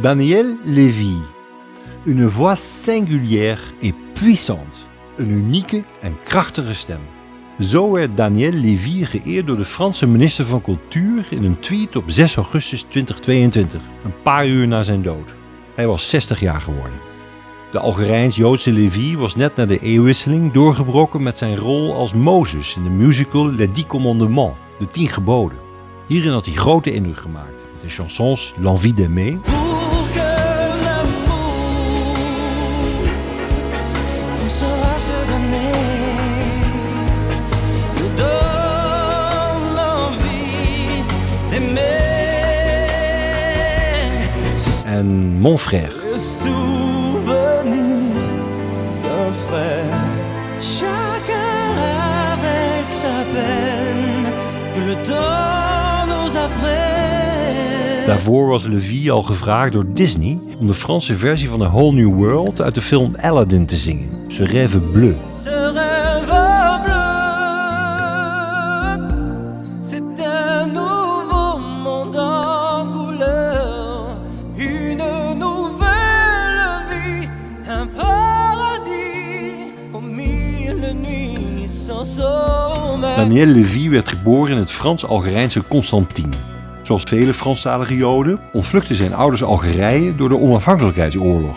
Daniel Lévy. Une voix singulière et puissante. Een unieke en krachtige stem. Zo werd Daniel Lévy geëerd door de Franse minister van Cultuur in een tweet op 6 augustus 2022, een paar uur na zijn dood. Hij was 60 jaar geworden. De Algerijns-Joodse Lévy was net na de eeuwwisseling doorgebroken met zijn rol als Mozes in de musical Les Dix Commandements, de Tien Geboden. Hierin had hij grote indruk gemaakt met de chansons L'Envie d'aimer en Mon Frère. le souvenir d'un frère, chacun avec sa peine, que le temps nous apprenne. Daarvoor was Lévy al gevraagd door Disney om de Franse versie van A Whole New World uit de film Aladdin te zingen. Ce rêve bleu. Daniel Lévy werd geboren in het Frans-Algerijnse Constantine. Zoals vele Franstalige Joden ontvluchtten zijn ouders Algerije door de onafhankelijkheidsoorlog.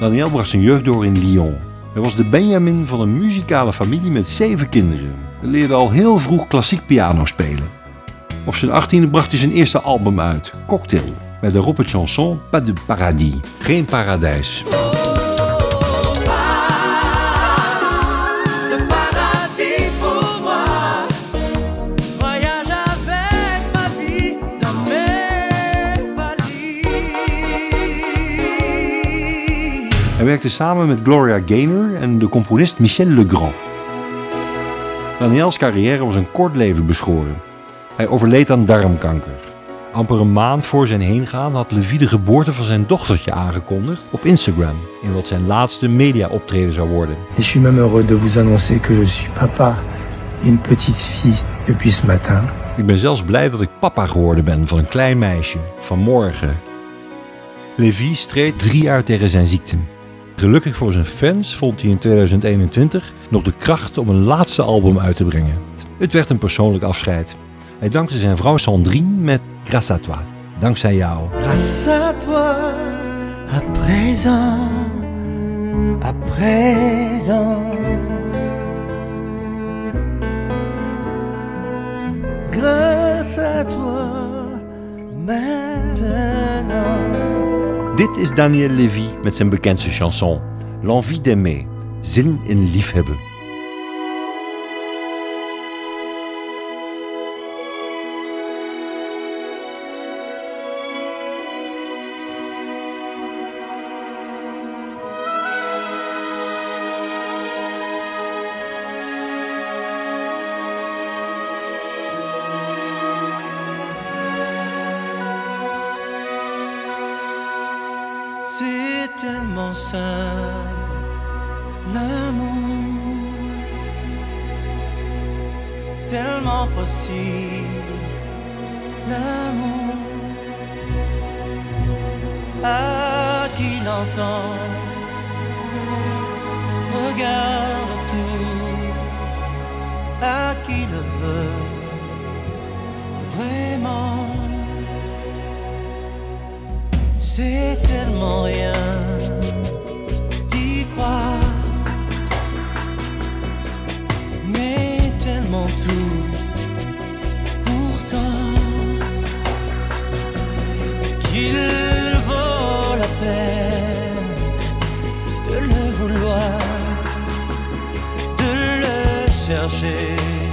Daniel bracht zijn jeugd door in Lyon. Hij was de Benjamin van een muzikale familie met zeven kinderen. Hij leerde al heel vroeg klassiek piano spelen. Op zijn achttiende bracht hij zijn eerste album uit, Cocktail, met daarop het chanson Pas de Paradis, geen paradijs. Werkte samen met Gloria Gaynor en de componist Michel Legrand. Daniels carrière was een kort leven beschoren. Hij overleed aan darmkanker. Amper een maand voor zijn heengaan had Levi de geboorte van zijn dochtertje aangekondigd op Instagram, in wat zijn laatste media-optreden zou worden. Suis même heureux de vous annoncer que je suis papa d'une petite fille depuis ce matin. Ik ben zelfs blij dat ik papa geworden ben van een klein meisje, vanmorgen. Levi streed drie jaar tegen zijn ziekte. Gelukkig voor zijn fans vond hij in 2021 nog de kracht om een laatste album uit te brengen. Het werd een persoonlijk afscheid. Hij dankte zijn vrouw Sandrine met Grâce à toi. Dankzij jou. Grâce à toi, à présent, à présent. Grâce à toi, maintenant. Dit is Daniel Lévy met zijn bekendste chanson L'envie d'aimer, zin in liefhebben. C'est tellement simple, l'amour, tellement possible, l'amour, à qui l'entend, regarde C'est tellement rien d'y croire, mais tellement tout. Pourtant, qu'il vaut la peine de le vouloir, de le chercher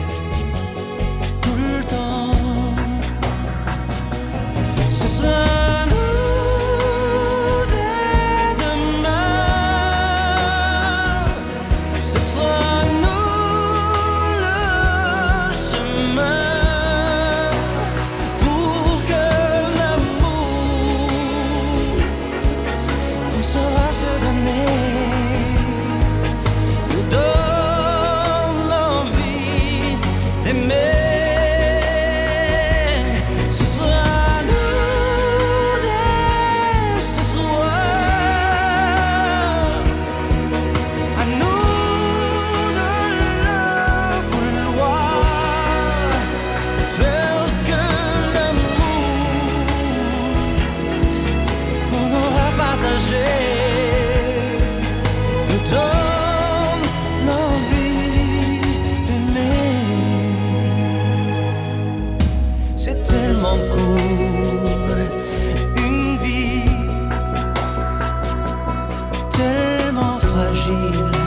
you.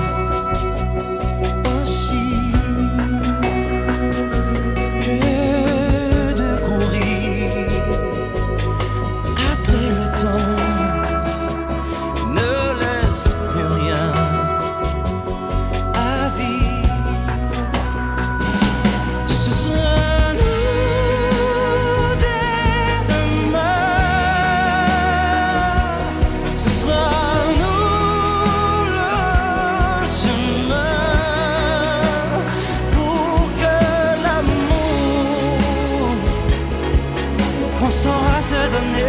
qu'on saura se donner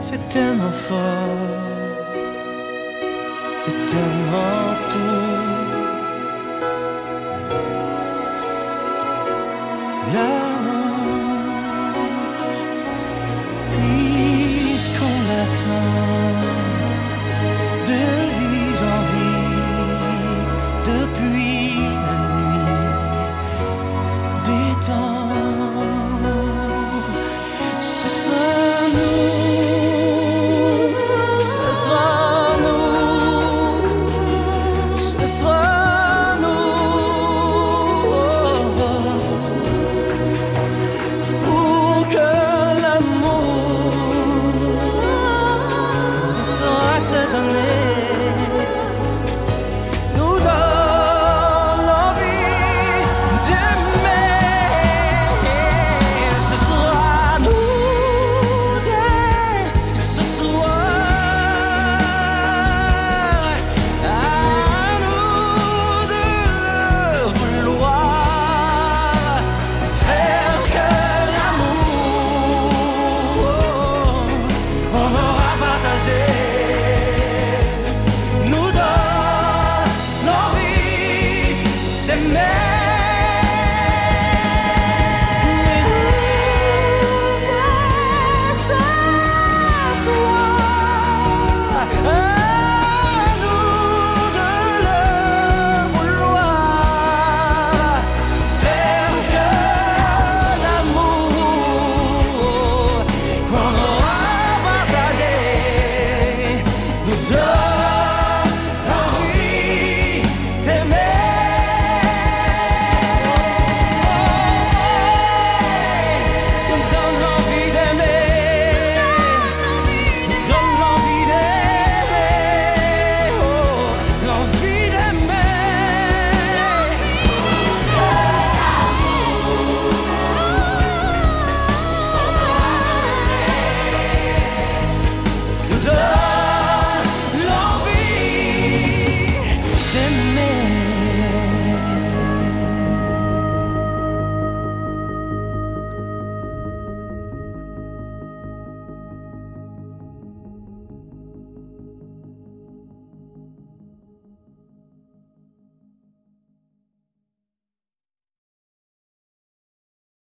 C'est tellement fort, c'est tellement tout.